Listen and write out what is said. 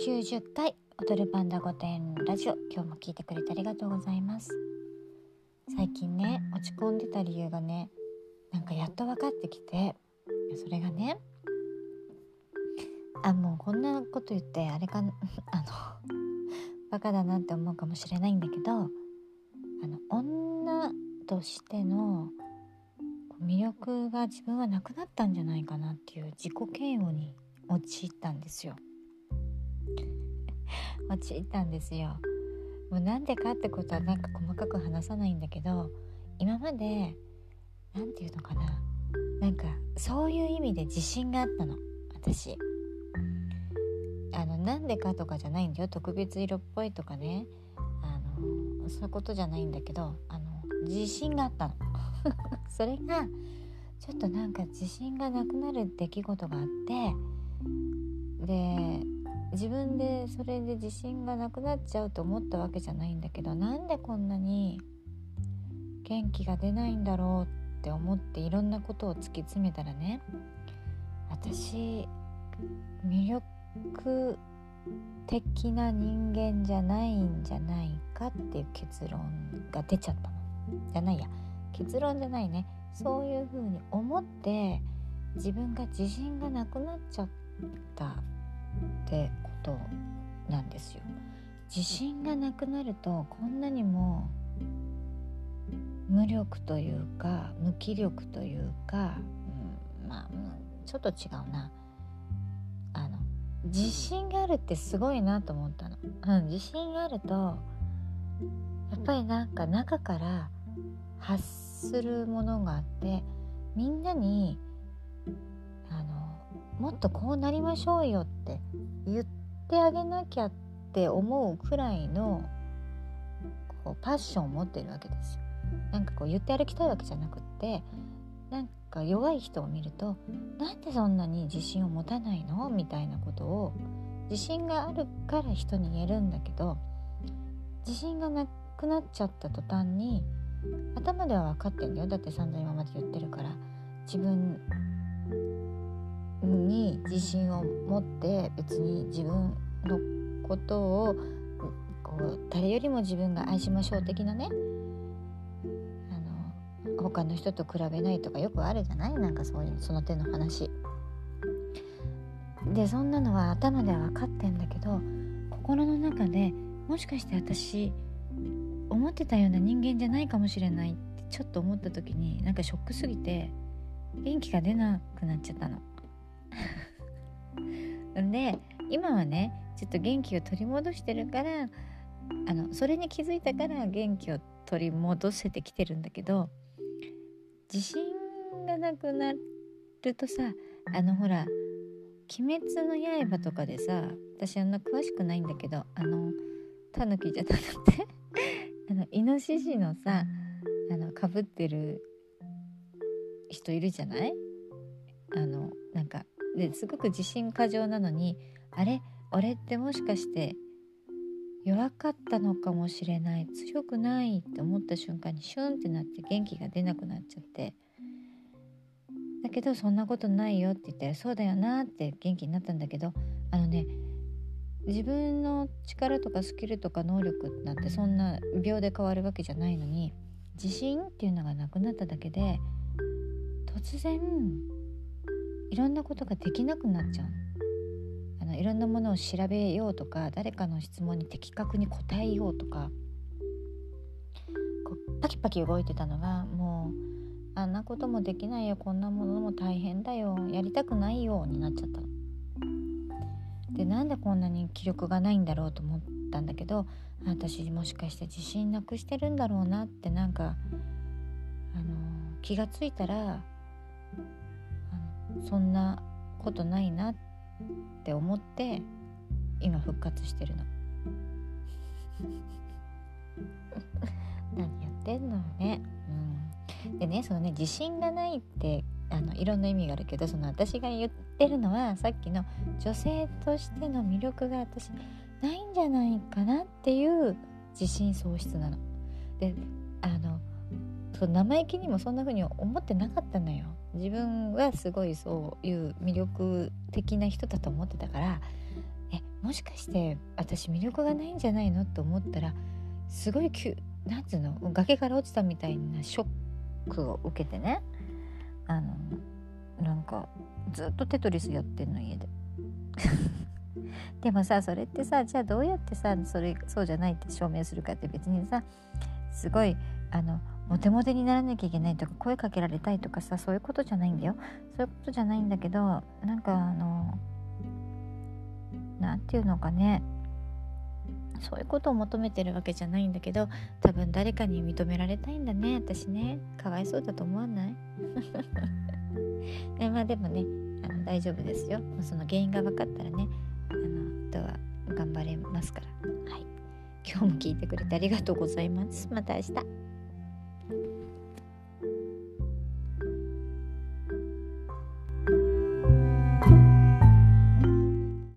90回踊るパンダ御殿ラジオ今日も聞いてくれてありがとうございます最近ね落ち込んでた理由がねなんかやっと分かってきてそれがねあもうこんなこと言ってあれか あのバカだなって思うかもしれないんだけどあの女としての魅力が自分はなくなったんじゃないかなっていう自己嫌悪に陥ったんですよ。陥ったんですよ。もうなんでかってことはなんか細かく話さないんだけど今まで何て言うのかな。なんかそういう意味で自信があったの。私。あのなんでかとかじゃないんだよ。特別色っぽいとかね。あのそういうことじゃないんだけどあの自信があったの。それがちょっとなんか自信がなくなる出来事があってで自分でそれで自信がなくなっちゃうと思ったわけじゃないんだけどなんでこんなに元気が出ないんだろうって思っていろんなことを突き詰めたらね私魅力的な人間じゃないんじゃないかっていう結論が出ちゃったの。じゃないや。結論じゃないね。そういうふうに思って自分が自信がなくなっちゃったってことなんですよ。自信がなくなるとこんなにも無力というか無気力というか、うん、まあちょっと違うなあの自信があるってすごいなと思ったの、うん、自信があるとやっぱりなんか中から発するものがあってみんなにあのもっとこうなりましょうよって言ってあげなきゃって思うくらいのこうパッションを持ってるわけですよ。なんかこう言って歩きたいわけじゃなくってなんか弱い人を見るとなんでそんなに自信を持たないの？みたいなことを自信があるから人に言えるんだけど自信がなくなっちゃった途端に頭では分かってんだよ。だって散々今まで言ってるから自分に自信を持って別に自分のことをこう誰よりも自分が愛しましょう的なねあの他の人と比べないとかよくあるじゃない？なんかそういうその手の話。でそんなのは頭では分かってんだけど心の中でもしかして私思ってたような人間じゃないかもしれないってちょっと思った時になんかショックすぎて元気が出なくなっちゃったの。で今はねちょっと元気を取り戻してるからあのそれに気づいたから元気を取り戻せてきてるんだけど自信がなくなるとさあのほら「鬼滅の刃」とかでさ私あんな詳しくないんだけどあのタヌキじゃなくて あのイノシシのさあのかぶってる人いるじゃない？あのなんかですごく自信過剰なのにあれ？俺ってもしかして弱かったのかもしれない強くないって思った瞬間にシュンってなって元気が出なくなっちゃって。だけどそんなことないよって言ったらそうだよなって元気になったんだけどあのね自分の力とかスキルとか能力なんてそんな秒で変わるわけじゃないのに自信っていうのがなくなっただけで突然いろんなことができなくなっちゃうあのいろんなものを調べようとか誰かの質問に的確に答えようとかこうパキパキ動いてたのがもうあんなこともできないよこんなものも大変だよやりたくないよになっちゃった。でなんでこんなに気力がないんだろうと思ったんだけど私もしかして自信なくしてるんだろうなってなんかあの気がついたらそんなことないなって思って今復活してるの。何やってんのよね。うん、でねそのね自信がないってあのいろんな意味があるけどその私が言ってるのはさっきの女性としての魅力が私ないんじゃないかなっていう自信喪失なの。でそう生意気にもそんな風に思ってなかったのよ。自分はすごいそういう魅力的な人だと思ってたから。えもしかして私魅力がないんじゃないの？と思ったらすごい急なんつうの？崖から落ちたみたいなショックを受けてね。あのなんかずっとテトリスやってんの家で。でもさそれってさじゃあどうやってさそれそうじゃないって証明するかって別にさすごいあのモテモテにならなきゃいけないとか声かけられたいとかさそういうことじゃないんだよ。そういうことじゃないんだけどなんかあの何て言うのかね。そういうことを求めてるわけじゃないんだけど多分誰かに認められたいんだね私ね。かわいそうだと思わない？え まあでもねあの大丈夫ですよ。その原因が分かったらねあのとは頑張れますから。はい。今日も聞いてくれてありがとうございます。また明日。thank you.